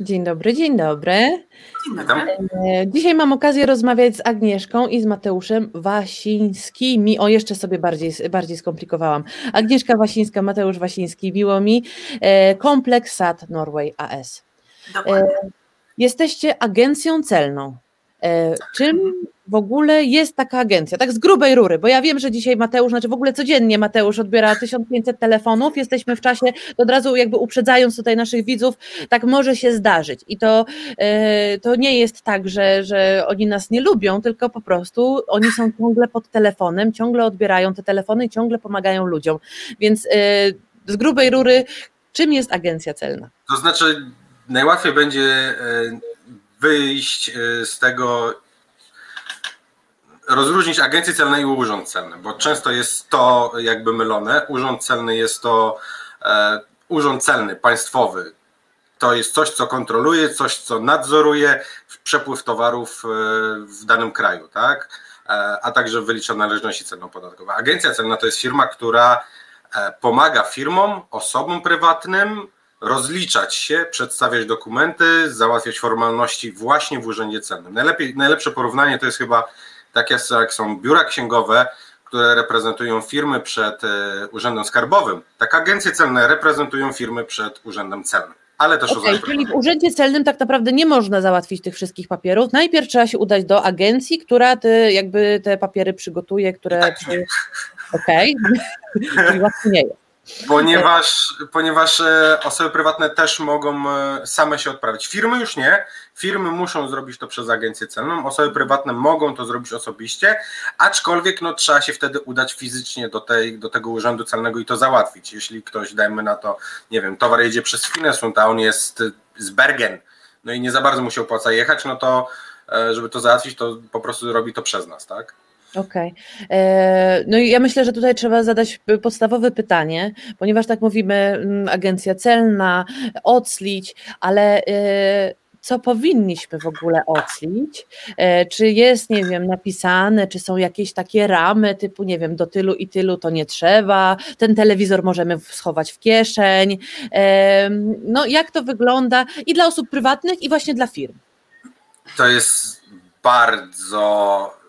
Dzień dobry, dzień dobry. Dzień dobry. E, Dzisiaj mam okazję rozmawiać z Agnieszką i z Mateuszem Wasińskimi. O, jeszcze sobie bardziej, bardziej skomplikowałam. Agnieszka Wasińska, Mateusz Wasiński, biło mi. E, Kompleks SAT Norway AS. Dokładnie. Jesteście agencją celną. E, Czym w ogóle jest taka agencja? Tak z grubej rury, bo ja wiem, że dzisiaj Mateusz, znaczy w ogóle codziennie Mateusz odbiera 1500 telefonów, jesteśmy w czasie, od razu jakby uprzedzając tutaj naszych widzów, tak może się zdarzyć i to, e, to nie jest tak, że, że oni nas nie lubią, tylko po prostu oni są ciągle pod telefonem, ciągle odbierają te telefony ciągle pomagają ludziom, więc e, z grubej rury, czym jest agencja celna? To znaczy, najłatwiej będzie wyjść e, z tego, rozróżnić agencję celną i urząd celny, bo często jest to jakby mylone. Urząd celny jest to e, urząd celny państwowy. To jest coś, co kontroluje, coś, co nadzoruje przepływ towarów e, w danym kraju, tak? E, a także wylicza należności celno-podatkowe. Agencja celna to jest firma, która e, pomaga firmom, osobom prywatnym rozliczać się, przedstawiać dokumenty, załatwiać formalności właśnie w urzędzie celnym. Najlepiej, najlepsze porównanie to jest chyba takie jak są biura księgowe, które reprezentują firmy przed e, urzędem skarbowym. Tak agencje celne reprezentują firmy przed urzędem celnym. Ale też okay, czyli w urzędzie celnym tak naprawdę nie można załatwić tych wszystkich papierów. Najpierw trzeba się udać do agencji, która te, jakby te papiery przygotuje, które. Tak, Okej, okay. czyli łatwo nie jest. Ponieważ, ponieważ e, osoby prywatne też mogą e, same się odprawić. Firmy już nie. Firmy muszą zrobić to przez agencję celną. Osoby prywatne mogą to zrobić osobiście, aczkolwiek no, trzeba się wtedy udać fizycznie do, tej, do tego urzędu celnego i to załatwić. Jeśli ktoś, dajmy na to, nie wiem, towar jedzie przez Finesund, a on jest z Bergen, no i nie za bardzo mu się opłaca jechać, no to e, żeby to załatwić, to po prostu robi to przez nas, tak? Okej. Okay. No i ja myślę, że tutaj trzeba zadać podstawowe pytanie, ponieważ tak mówimy, mm, agencja celna, oclić, ale e, co powinniśmy w ogóle oclić? E, czy jest, nie wiem, napisane, czy są jakieś takie ramy typu, nie wiem, do tylu i tylu to nie trzeba, ten telewizor możemy schować w kieszeń. No, jak to wygląda i dla osób prywatnych, i właśnie dla firm? To jest bardzo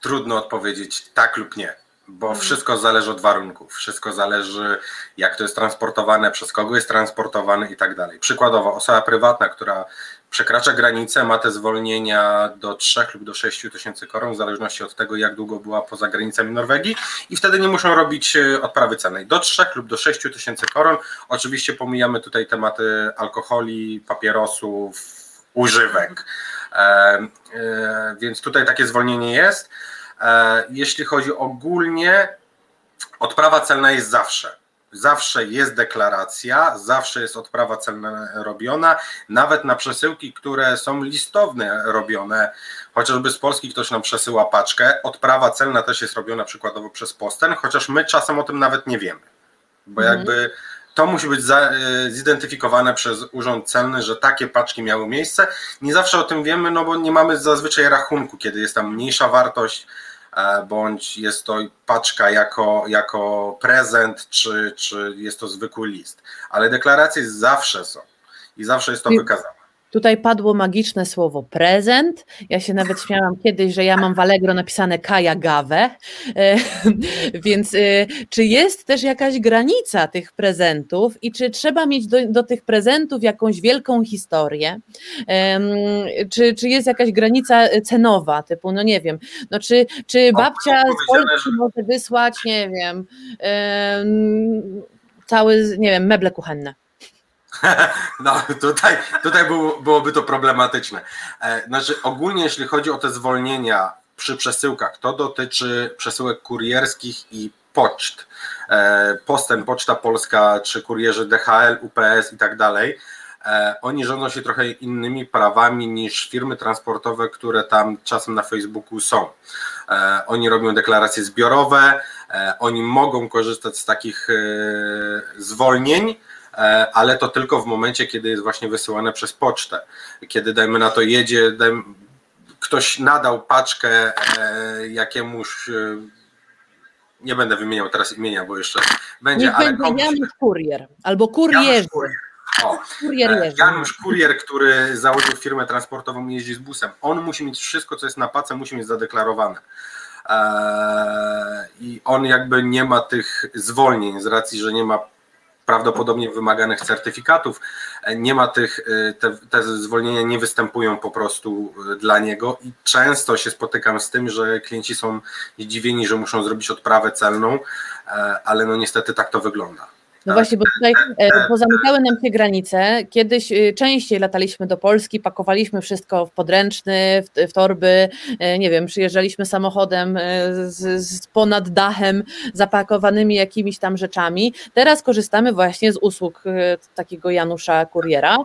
trudno odpowiedzieć tak lub nie, bo mhm. wszystko zależy od warunków, wszystko zależy jak to jest transportowane, przez kogo jest transportowane i tak dalej. Przykładowo osoba prywatna, która przekracza granicę, ma te zwolnienia do 3 lub do 6 tysięcy koron, w zależności od tego, jak długo była poza granicami Norwegii i wtedy nie muszą robić e, odprawy cennej. Do 3 lub do 6 tysięcy koron. Oczywiście pomijamy tutaj tematy alkoholi, papierosów, używek. E, więc tutaj takie zwolnienie jest. E, jeśli chodzi ogólnie, odprawa celna jest zawsze. Zawsze jest deklaracja, zawsze jest odprawa celna robiona, nawet na przesyłki, które są listowne robione, chociażby z Polski ktoś nam przesyła paczkę, odprawa celna też jest robiona przykładowo przez Posten, chociaż my czasem o tym nawet nie wiemy, bo mhm. jakby to musi być za, zidentyfikowane przez urząd celny, że takie paczki miały miejsce. Nie zawsze o tym wiemy, no bo nie mamy zazwyczaj rachunku, kiedy jest tam mniejsza wartość, E, bądź jest to paczka jako, jako prezent, czy, czy jest to zwykły list. Ale deklaracje zawsze są i zawsze jest to wykazane. Tutaj padło magiczne słowo prezent. Ja się nawet śmiałam kiedyś, że ja mam w Allegro napisane Kaja Gawę. E, więc e, czy jest też jakaś granica tych prezentów i czy trzeba mieć do, do tych prezentów jakąś wielką historię? Czy, czy jest jakaś granica cenowa, typu, no nie wiem, no czy, czy babcia z Polski może wysłać, nie wiem, cały, nie wiem, meble kuchenne? No tutaj, tutaj było, byłoby to problematyczne. E, znaczy ogólnie jeśli chodzi o te zwolnienia przy przesyłkach, to dotyczy przesyłek kurierskich i poczt. Posten, Poczta Polska, czy kurierzy DHL, UPS i tak dalej, oni rządzą się trochę innymi prawami niż firmy transportowe, które tam czasem na Facebooku są. Oni robią deklaracje zbiorowe, oni mogą korzystać z takich zwolnień, ale to tylko w momencie, kiedy jest właśnie wysyłane przez pocztę. Kiedy dajmy na to jedzie, dajmy, ktoś nadał paczkę e, jakiemuś, e, nie będę wymieniał teraz imienia, bo jeszcze będzie, Niech ale będzie Janusz Kurier albo Kurierzy. Janusz Kurier. O, Kurier e. Janusz Kurier, który założył firmę transportową i jeździ z busem, on musi mieć wszystko, co jest na pace, musi mieć zadeklarowane. I on jakby nie ma tych zwolnień z racji, że nie ma prawdopodobnie wymaganych certyfikatów. E, Nie ma tych, e, te, te zwolnienia nie występują po prostu e, dla niego i często się spotykam z tym, że klienci są zdziwieni, że muszą zrobić odprawę celną, ale no niestety tak to wygląda. No Tak. właśnie, bo tutaj e, pozamykały nam się granice. Kiedyś e, częściej lataliśmy do Polski, pakowaliśmy wszystko w podręczny, w, w torby, e, nie wiem, przyjeżdżaliśmy samochodem e, z, z ponad dachem zapakowanymi jakimiś tam rzeczami. Teraz korzystamy właśnie z usług takiego Janusza Kuriera.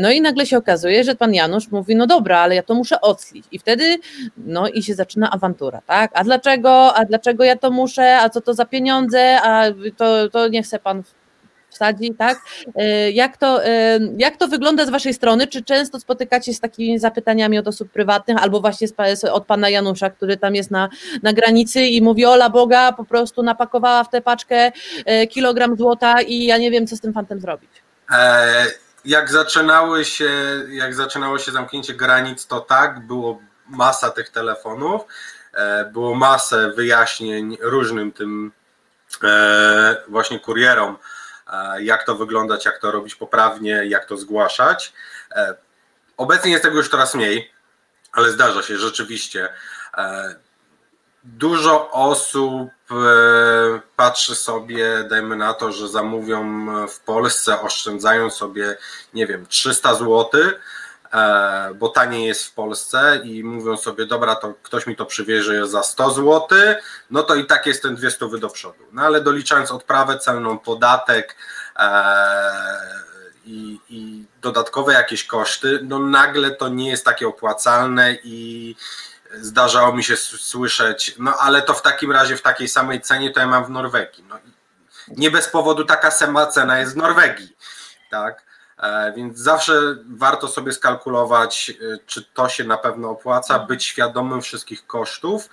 No i nagle się okazuje, że pan Janusz mówi, no dobra, ale ja to muszę odslić. I wtedy, no i się zaczyna awantura, tak? A dlaczego, a dlaczego ja to muszę, a co to za pieniądze, a to, to nie chce pan wsadzi, tak? E, Jak to, e, jak to wygląda z Waszej strony? Czy często spotykacie się z takimi zapytaniami od osób prywatnych, albo właśnie od Pana Janusza, który tam jest na, na granicy i mówi, ola Boga, po prostu napakowała w tę paczkę e, kilogram złota i ja nie wiem, co z tym fantem zrobić. Jak zaczynały się, jak zaczynało się zamknięcie granic, to tak, było masa tych telefonów, było masę wyjaśnień różnym tym właśnie kurierom, jak to wyglądać, jak to robić poprawnie, jak to zgłaszać. E, Obecnie jest tego już coraz mniej, ale zdarza się rzeczywiście. E, Dużo osób e, patrzy sobie, dajmy na to, że zamówią w Polsce, oszczędzają sobie, nie wiem, 300 zł, e, bo taniej jest w Polsce i mówią sobie, dobra, to ktoś mi to przywiezie za 100 zł, no to i tak jest ten 200 do przodu. No ale doliczając odprawę celną, podatek e, i, i dodatkowe jakieś koszty, no nagle to nie jest takie opłacalne i zdarzało mi się słyszeć, no ale to w takim razie w takiej samej cenie to ja mam w Norwegii. No, nie bez powodu taka sama cena jest w Norwegii, tak? E, Więc zawsze warto sobie skalkulować, e, czy to się na pewno opłaca, być świadomym wszystkich kosztów,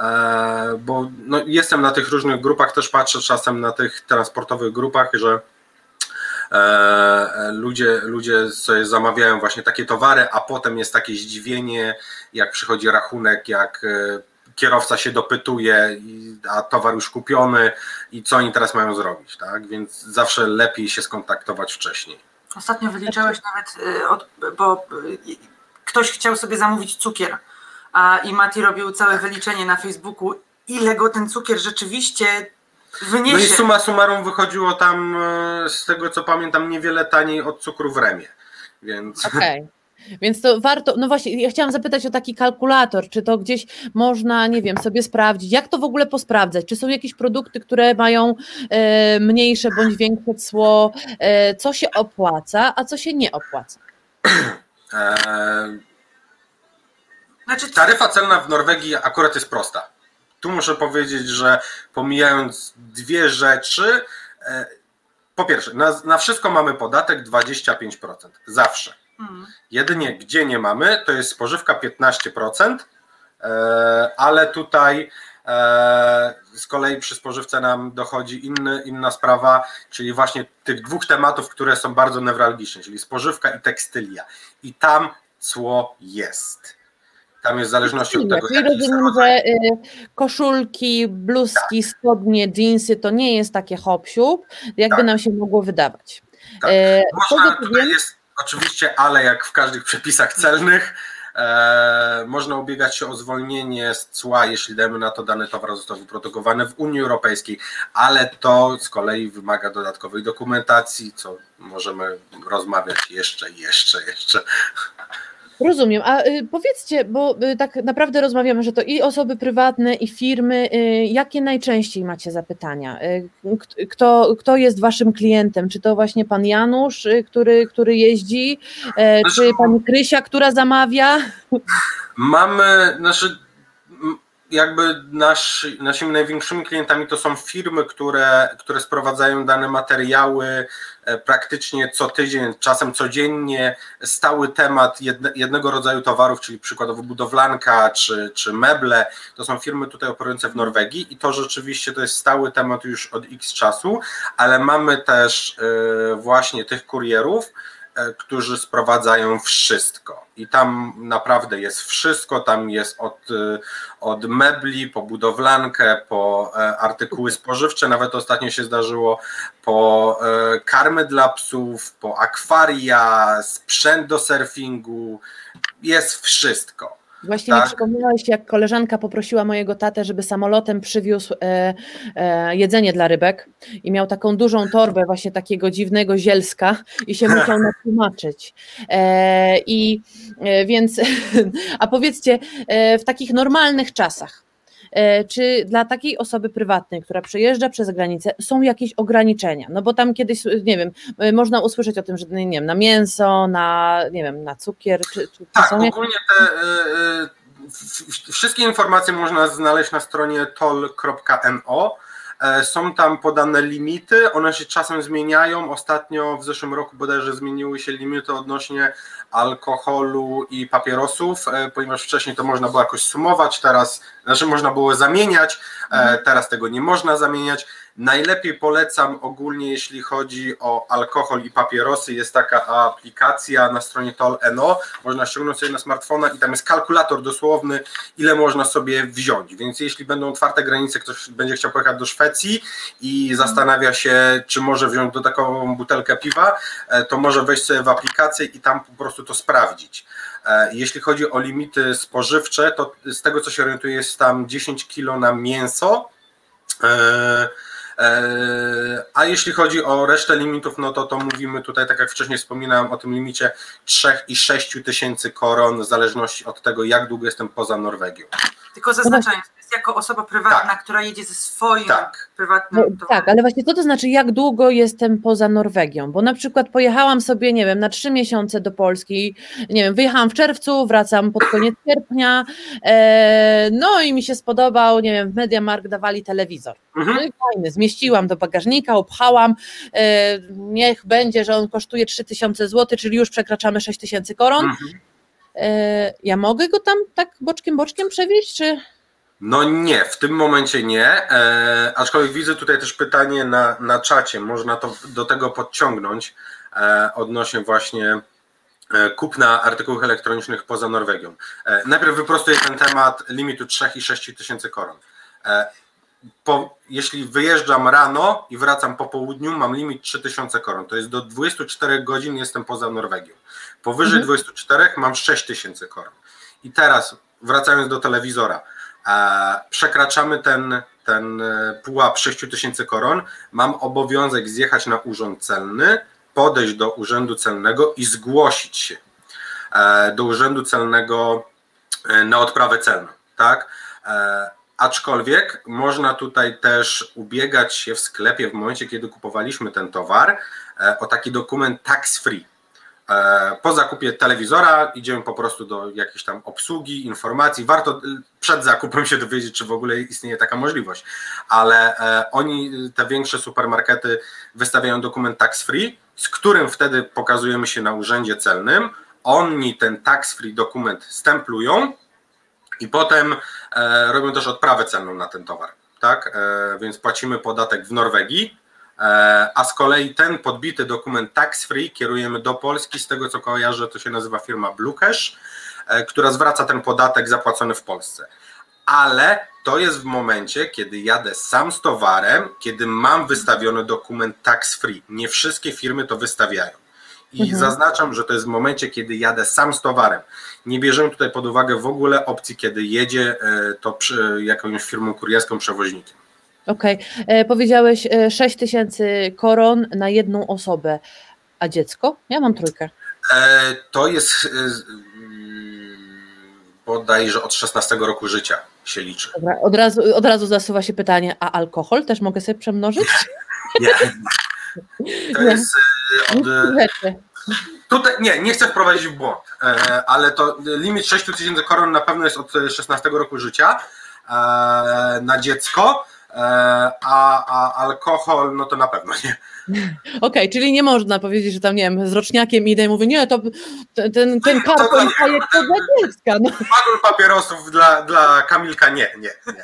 e, bo no, jestem na tych różnych grupach, też patrzę czasem na tych transportowych grupach, że ludzie, ludzie sobie zamawiają właśnie takie towary, a potem jest takie zdziwienie, jak przychodzi rachunek, jak kierowca się dopytuje, a towar już kupiony i co oni teraz mają zrobić, tak? Więc zawsze lepiej się skontaktować wcześniej. Ostatnio wyliczałeś nawet, y, od, bo y, ktoś chciał sobie zamówić cukier, a i Mati robił całe wyliczenie na Facebooku, ile go ten cukier rzeczywiście No i wyniesie. suma summarum wychodziło tam, e, z tego co pamiętam, niewiele taniej od cukru w remie, więc... Okej. Więc to warto, no właśnie, ja chciałam zapytać o taki kalkulator, czy to gdzieś można, nie wiem, sobie sprawdzić, jak to w ogóle posprawdzać, czy są jakieś produkty, które mają e, mniejsze bądź większe cło, e, co się opłaca, a co się nie opłaca. E, Znaczy, Taryfa celna w Norwegii akurat jest prosta. Tu muszę powiedzieć, że pomijając dwie rzeczy, e, po pierwsze, na, na wszystko mamy podatek 25%. Zawsze. Jedynie gdzie nie mamy, to jest spożywka 15%, e, ale tutaj e, z kolei przy spożywce nam dochodzi inny, inna sprawa, czyli właśnie tych dwóch tematów, które są bardzo newralgiczne, czyli spożywka i tekstylia. I tam cło jest. Tam jest w zależności od tego, Czyli rozumiem, że y, koszulki, bluzki, spodnie, dżinsy to nie jest takie hopsiub, jakby Tak. nam się mogło wydawać. Tak. E, Można, tutaj jest oczywiście, ale jak w każdych przepisach celnych, e, można ubiegać się o zwolnienie z cła, jeśli dajmy na to dany towar został wyprodukowany w Unii Europejskiej, ale to z kolei wymaga dodatkowej dokumentacji, co możemy rozmawiać jeszcze, jeszcze, jeszcze. Rozumiem, a y, powiedzcie, bo y, tak naprawdę rozmawiamy, że to i osoby prywatne, i firmy, y, jakie najczęściej macie zapytania? Kto, kto jest waszym klientem? Czy to właśnie pan Janusz, który, który jeździ, e, czy pani Krysia, która zamawia? Mamy, znaczy jakby nasz, naszymi największymi klientami to są firmy, które, które sprowadzają dane materiały praktycznie co tydzień, czasem codziennie, stały temat jedne, jednego rodzaju towarów, czyli przykładowo budowlanka czy, czy meble. To są firmy tutaj operujące w Norwegii i to rzeczywiście to jest stały temat już od x czasu, ale mamy też e, właśnie tych kurierów, E, którzy sprowadzają wszystko. I tam naprawdę jest wszystko, tam jest od, e, od mebli po budowlankę, po e, artykuły spożywcze, nawet ostatnio się zdarzyło po karmy dla psów, po akwaria, sprzęt do surfingu, jest wszystko. Właśnie tak. mi przypomniałeś, jak koleżanka poprosiła mojego tatę, żeby samolotem przywiózł e, e, jedzenie dla rybek i miał taką dużą torbę właśnie takiego dziwnego zielska i się musiał natłumaczyć. E, I e, więc, a powiedzcie, e, w takich normalnych czasach, czy dla takiej osoby prywatnej, która przejeżdża przez granicę, są jakieś ograniczenia? No bo tam kiedyś, nie wiem, można usłyszeć o tym, że nie wiem, na mięso, na, nie wiem, na cukier, czy, czy tak, są ogólnie te y, wszystkie informacje można znaleźć na stronie toll.no. E, są tam podane limity, one się czasem zmieniają. Ostatnio w zeszłym roku bodajże zmieniły się limity odnośnie alkoholu i papierosów, e, ponieważ wcześniej to można było jakoś sumować, teraz, znaczy można było zamieniać, e, mhm. teraz tego nie można zamieniać. Najlepiej polecam ogólnie, jeśli chodzi o alkohol i papierosy, jest taka aplikacja na stronie Toll.no, można ściągnąć sobie na smartfona i tam jest kalkulator dosłowny, ile można sobie wziąć, więc jeśli będą otwarte granice, ktoś będzie chciał pojechać do Szwecji i zastanawia się, czy może wziąć do taką butelkę piwa, e, to może wejść sobie w aplikację i tam po prostu to sprawdzić. E, jeśli chodzi o limity spożywcze, to z tego co się orientuję jest tam 10 kg na mięso, e, E, a jeśli chodzi o resztę limitów, no to to mówimy tutaj, tak jak wcześniej wspominałem o tym limicie 3 i 6 tysięcy koron, w zależności od tego, jak długo jestem poza Norwegią. Tylko zaznaczając, jest jako osoba prywatna, tak. która jedzie ze swoim tak. prywatnym. No, tak, ale właśnie co to znaczy, jak długo jestem poza Norwegią? Bo na przykład pojechałam sobie, nie wiem, na trzy miesiące do Polski, nie wiem, wyjechałam w czerwcu, wracam pod koniec sierpnia, e, no i mi się spodobał, nie wiem, w Mediamarkt dawali telewizor. Mhm. No i fajny, zmieściłam do bagażnika, opchałam, e, niech będzie, że on kosztuje 3000 zł, czyli już przekraczamy 6000 koron. Mhm. E, ja mogę go tam tak boczkiem, boczkiem przewieźć, czy... No nie, w tym momencie nie, e, aczkolwiek widzę tutaj też pytanie na, na czacie, można to do tego podciągnąć e, odnośnie właśnie e, kupna artykułów elektronicznych poza Norwegią. E, najpierw wyprostuję ten temat limitu 3 i 6 tysięcy koron. E, po, jeśli wyjeżdżam rano i wracam po południu, mam limit 3000 koron. To jest do 24 godzin jestem poza Norwegią. Powyżej mhm. 24 mam 6000 koron. I teraz wracając do telewizora, przekraczamy ten, ten e, pułap 6000 koron, mam obowiązek zjechać na urząd celny, podejść do urzędu celnego i zgłosić się e, do urzędu celnego e, na odprawę celną. Tak? Aczkolwiek można tutaj też ubiegać się w sklepie w momencie, kiedy kupowaliśmy ten towar, o taki dokument tax free. E, po zakupie telewizora idziemy po prostu do jakiejś tam obsługi, informacji. Warto przed zakupem się dowiedzieć, czy w ogóle istnieje taka możliwość, ale e, oni, te większe supermarkety, wystawiają dokument tax free, z którym wtedy pokazujemy się na urzędzie celnym. Oni ten tax free dokument stemplują i potem e, robią też odprawę celną na ten towar, tak? Więc płacimy podatek w Norwegii, a z kolei ten podbity dokument tax free kierujemy do Polski, z tego co kojarzę to się nazywa firma Blue Cash, e, która zwraca ten podatek zapłacony w Polsce. Ale to jest w momencie, kiedy jadę sam z towarem, kiedy mam wystawiony dokument tax free. Nie wszystkie firmy to wystawiają. I mhm. zaznaczam, że to jest w momencie, kiedy jadę sam z towarem. Nie bierzemy tutaj pod uwagę w ogóle opcji, kiedy jedzie e, to przy jakąś firmą kurierską, przewoźnikiem. Okej, okay. E, powiedziałeś 6 e, tysięcy koron na jedną osobę, a dziecko? Ja mam trójkę. To jest bodajże od 16 roku życia się liczy. Dobra, od, razu, od razu zasuwa się pytanie, a alkohol też mogę sobie przemnożyć? Nie. To Nie. jest e, od. Tutaj, nie, nie chcę wprowadzić w błąd, e, ale to limit 6 tysięcy koron na pewno jest od 16 roku życia e, na dziecko, e, a, a alkohol no to na pewno nie. Okej, czyli nie można powiedzieć, że tam, nie wiem, z roczniakiem idę i mówię, nie, to ten, ten, karton fajek to dla dziecka. No, papierosów dla, dla Kamilka nie, nie, nie.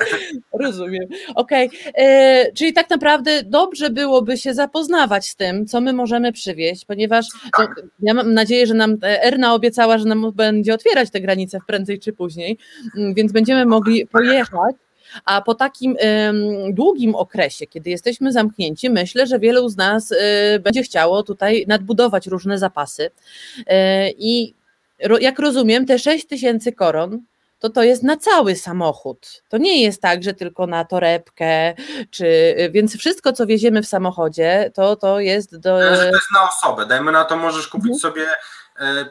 rozumiem. Okej, e, czyli tak naprawdę dobrze byłoby się zapoznawać z tym, co my możemy przywieźć, ponieważ no, ja mam nadzieję, że nam e, Erna obiecała, że nam będzie otwierać te granice prędzej czy później, mm, więc będziemy mogli pojechać. A po takim długim okresie, kiedy jesteśmy zamknięci, myślę, że wielu z nas e, będzie chciało tutaj nadbudować różne zapasy. E, I jak rozumiem, te 6 tysięcy koron to to jest na cały samochód. To nie jest tak, że tylko na torebkę, czy, więc wszystko, co wieziemy w samochodzie, to, to jest do. Że to jest na osobę. Dajmy na to, możesz kupić Mhm. sobie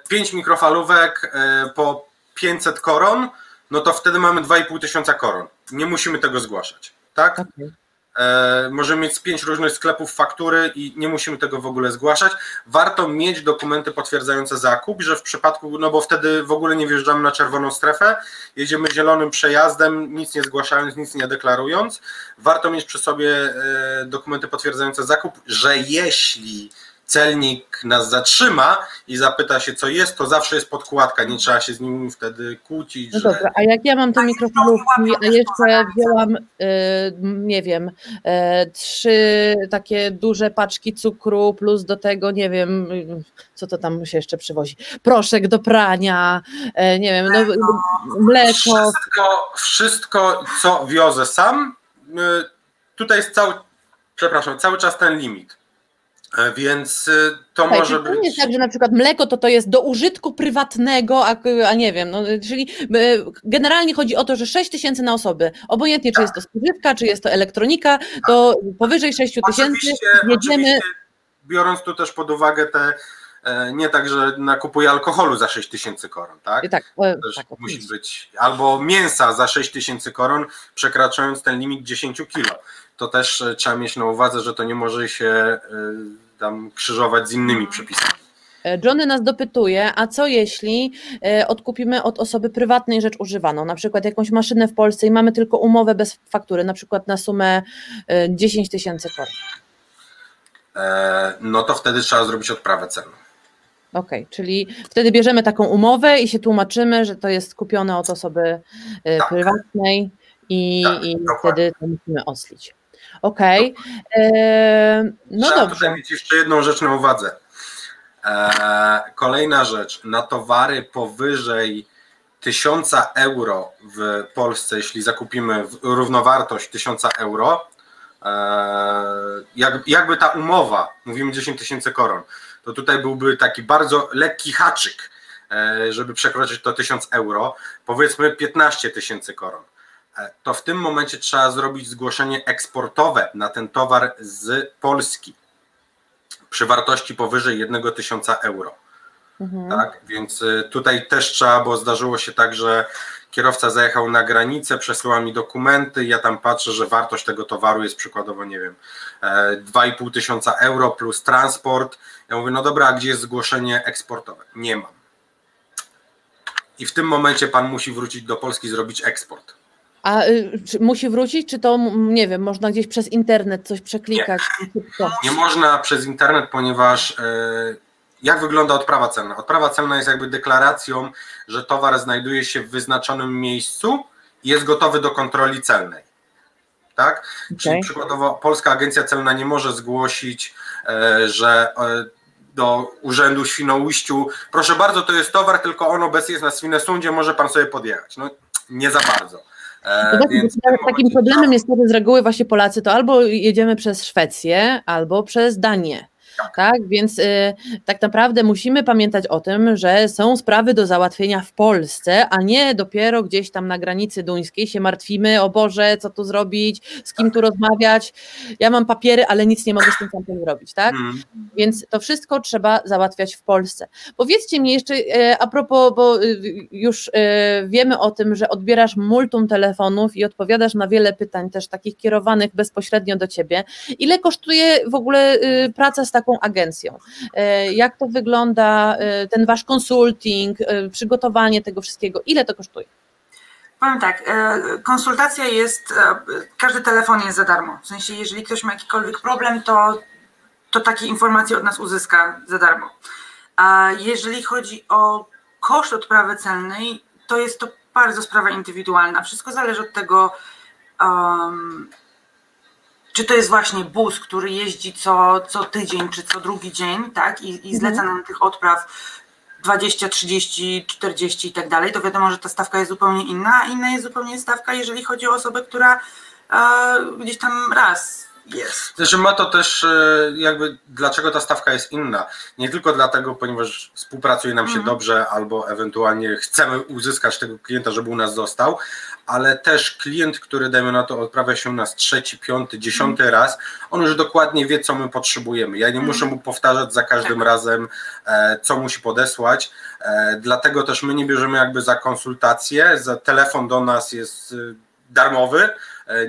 5 mikrofalówek e, po 500 koron, no to wtedy mamy 2,5 tysiąca koron. Nie musimy tego zgłaszać, tak? Okej. E, możemy mieć pięć różnych sklepów faktury i nie musimy tego w ogóle zgłaszać. Warto mieć dokumenty potwierdzające zakup, że w przypadku, no bo wtedy w ogóle nie wjeżdżamy na czerwoną strefę, jedziemy zielonym przejazdem, nic nie zgłaszając, nic nie deklarując. Warto mieć przy sobie e, dokumenty potwierdzające zakup, że jeśli celnik nas zatrzyma i zapyta się, co jest, to zawsze jest podkładka, nie trzeba się z nim wtedy kłócić. No że... dobra, a jak ja mam te mikrofalówki, a jeszcze wzięłam, y, nie wiem, y, trzy takie duże paczki cukru, plus do tego, nie wiem, y, co to tam się jeszcze przywozi, proszek do prania, nie wiem, no, mleko. Wszystko, wszystko, co wiozę sam, tutaj jest cały, przepraszam, cały czas ten limit. E, Więc y, to może to nie być. jest tak, że na przykład mleko to to jest do użytku prywatnego, a, a nie wiem, no, czyli y, generalnie chodzi o to, że 6 tysięcy na osobę, obojętnie czy jest to spożywka, czy jest to elektronika, to powyżej 6 tysięcy jedziemy, biorąc tu też pod uwagę te, e, nie tak, że nakupuję alkoholu za 6 tysięcy koron, tak? tak, e, Też tak, musi być, albo mięsa za 6 tysięcy koron, przekraczając ten limit 10 kilo. To też e, trzeba mieć na uwadze, że to nie może się e, tam krzyżować z innymi przepisami. E, Johnny nas dopytuje, a co jeśli odkupimy od osoby prywatnej rzecz używaną, na przykład jakąś maszynę w Polsce i mamy tylko umowę bez faktury, na przykład na sumę e, 10 tysięcy koron. No to wtedy trzeba zrobić odprawę celną. Okej, czyli wtedy bierzemy taką umowę i się tłumaczymy, że to jest kupione od osoby Tak. prywatnej i, Tak, i wtedy to musimy oslić. Okej, e, no Trzeba dobrze. tutaj mieć jeszcze jedną rzecz na uwadze. E, kolejna rzecz, na towary powyżej 1000 euro w Polsce, jeśli zakupimy równowartość 1000 euro, e, jak, jakby ta umowa, mówimy 10 tysięcy koron, to tutaj byłby taki bardzo lekki haczyk, e, żeby przekroczyć to 1000 euro, powiedzmy 15 tysięcy koron. E, To w tym momencie trzeba zrobić zgłoszenie eksportowe na ten towar z Polski przy wartości powyżej 1 tysiąca euro. Mhm. Tak? Więc y, tutaj też trzeba, bo zdarzyło się tak, że kierowca zajechał na granicę, przesyła mi dokumenty, ja tam patrzę, że wartość tego towaru jest przykładowo, nie wiem, e, 2,5 tysiąca euro plus transport. Ja mówię, no dobra, a gdzie jest zgłoszenie eksportowe? Nie mam. I w tym momencie pan musi wrócić do Polski, zrobić eksport. A y, czy musi wrócić, czy to, m, nie wiem, można gdzieś przez internet coś przeklikać? szybko? Nie można przez internet, ponieważ e, jak wygląda odprawa celna? Odprawa celna jest jakby deklaracją, że towar znajduje się w wyznaczonym miejscu i jest gotowy do kontroli celnej. Tak? Czyli Okej. przykładowo Polska Agencja Celna nie może zgłosić, e, że e, do Urzędu Świnoujściu, proszę bardzo, to jest towar, tylko on obecnie jest na Świnesundzie, może pan sobie podjechać. No nie za bardzo. E, tak, więc takim momencie problemem jest to, że z reguły właśnie Polacy to albo jedziemy przez Szwecję, albo przez Danię. Tak. tak? Więc y, tak naprawdę musimy pamiętać o tym, że są sprawy do załatwienia w Polsce, a nie dopiero gdzieś tam na granicy duńskiej się martwimy, o Boże, co tu zrobić, z kim tu rozmawiać. Ja mam papiery, ale nic nie mogę z tym tamtym zrobić, tak? Mm. Więc to wszystko trzeba załatwiać w Polsce. Powiedzcie mi jeszcze e, a propos, bo y, już e, wiemy o tym, że odbierasz multum telefonów i odpowiadasz na wiele pytań, też takich kierowanych bezpośrednio do ciebie. Ile kosztuje w ogóle y, praca z taką agencją? E, jak to wygląda, ten wasz konsulting, przygotowanie tego wszystkiego? Ile to kosztuje? Powiem tak, konsultacja jest, każdy telefon jest za darmo. W sensie, jeżeli ktoś ma jakikolwiek problem, to, to takie informacje od nas uzyska za darmo. A jeżeli chodzi o koszt odprawy celnej, to jest to bardzo sprawa indywidualna. Wszystko zależy od tego, um, czy to jest właśnie bus, który jeździ co, co tydzień czy co drugi dzień, tak, i, i zleca mhm. nam tych odpraw 20, 30, 40 i tak dalej, to wiadomo, że ta stawka jest zupełnie inna, a inna jest zupełnie stawka, jeżeli chodzi o osobę, która e, gdzieś tam raz jest. Znaczy ma to też e, jakby, dlaczego ta stawka jest inna. Nie tylko dlatego, ponieważ współpracuje nam się mhm. dobrze albo ewentualnie chcemy uzyskać tego klienta, żeby u nas został, ale też klient, który dajmy na to odprawia się u nas trzeci, piąty, dziesiąty mhm. raz, on już dokładnie wie, co my potrzebujemy. Ja nie muszę mhm. mu powtarzać za każdym tak. razem, e, co musi podesłać, e, dlatego też my nie bierzemy jakby za konsultację, za telefon do nas jest darmowy,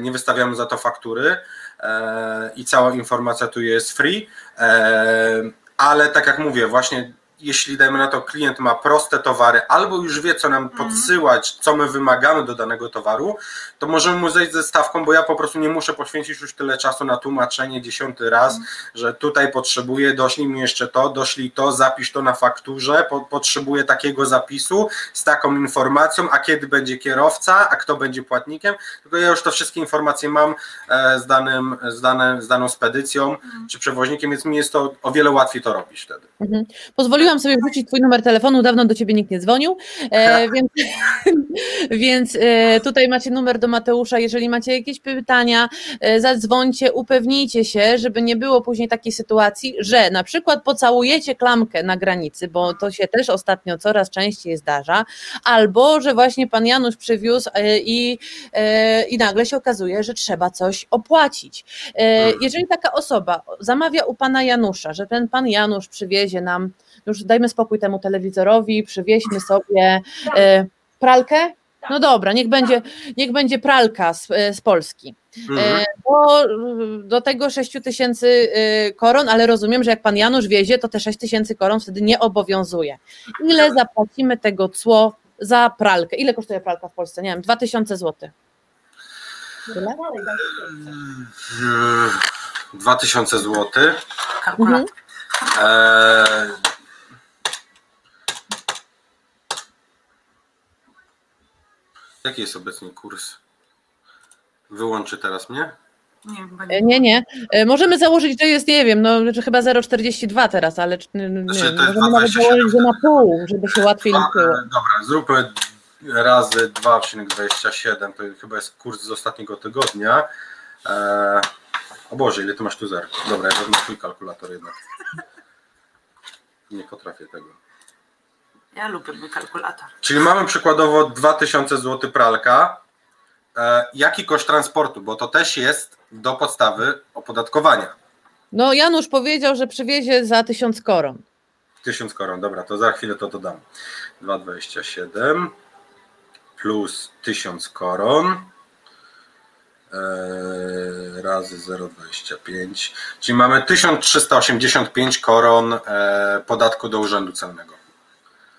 nie wystawiamy za to faktury, i cała informacja tu jest free, e, ale tak jak mówię, właśnie jeśli dajmy na to klient ma proste towary albo już wie, co nam mhm. podsyłać, co my wymagamy do danego towaru, to możemy mu zejść ze stawką, bo ja po prostu nie muszę poświęcić już tyle czasu na tłumaczenie dziesiąty raz, mm. że tutaj potrzebuję, doślij mi jeszcze to, doślij to, zapisz to na fakturze, po, potrzebuję takiego zapisu z taką informacją, a kiedy będzie kierowca, a kto będzie płatnikiem, tylko ja już to wszystkie informacje mam e, z, danym, z, dane, z daną spedycją mm. czy przewoźnikiem, więc mi jest to o wiele łatwiej to robić wtedy. Mhm. Pozwoliłam sobie wrzucić twój numer telefonu, dawno do ciebie nikt nie dzwonił, e, więc, więc e, tutaj macie numer do Mateusza, jeżeli macie jakieś pytania, e, zadzwońcie, upewnijcie się, żeby nie było później takiej sytuacji, że na przykład pocałujecie klamkę na granicy, bo to się też ostatnio coraz częściej zdarza, albo że właśnie pan Janusz przywiózł e, i, i nagle się okazuje, że trzeba coś opłacić. Jeżeli taka osoba zamawia u pana Janusza, że ten pan Janusz przywiezie nam, już dajmy spokój temu telewizorowi, przywieźmy sobie pralkę, no dobra, niech będzie, niech będzie pralka z, e, z Polski. Mhm. Do, do tego 6 tysięcy e, koron, ale rozumiem, że jak pan Janusz wiezie, to te 6 tysięcy koron wtedy nie obowiązuje. Ile zapłacimy tego cło za pralkę? Ile kosztuje pralka w Polsce? Nie wiem, 2000 zł. Ile? 2000 zł. Mhm. E, Jaki jest obecnie kurs? Wyłączy teraz mnie? Nie, e, nie, nie. E, możemy założyć, że jest, nie wiem, no, że chyba 0,42 teraz, ale nie, znaczy, możemy nawet założyć, że na pół, żeby się łatwiej liczyło. Dobra, zróbmy razy 2,27, to chyba jest kurs z ostatniego tygodnia. Eee, o Boże, ile ty masz tu zer? Dobra, ja wezmę twój kalkulator jednak. Nie potrafię tego. Ja lubię mój kalkulator. Czyli mamy przykładowo 2000 zł pralka. E, jaki koszt transportu? Bo to też jest do podstawy opodatkowania. No Janusz powiedział, że przywiezie za 1000 koron. 1000 koron, dobra, to za chwilę to dodam. 2,27 plus 1000 koron e, razy 0,25, czyli mamy 1385 koron e, podatku do Urzędu Celnego.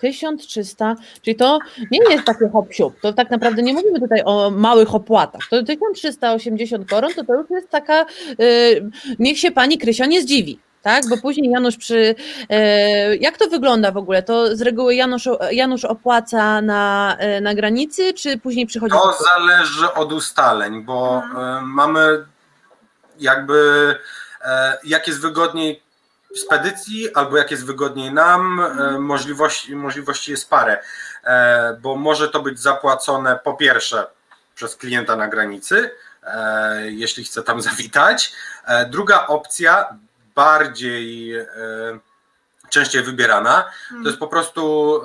1300, czyli to nie jest takie hop to tak naprawdę nie mówimy tutaj o małych opłatach, to 1380 koron to to już jest taka, yy, niech się pani Krysia nie zdziwi. Tak, bo później Janusz przy. Yy, jak to wygląda w ogóle? To z reguły Janusz, Janusz opłaca na, yy, na granicy, czy później przychodzi. To zależy od ustaleń, bo yy, mamy jakby jak jest wygodniej spedycji, albo jak jest wygodniej nam, e, możliwości, możliwości jest parę, e, bo może to być zapłacone po pierwsze przez klienta na granicy, e, jeśli chce tam zawitać. Druga opcja, bardziej, częściej wybierana. To jest po prostu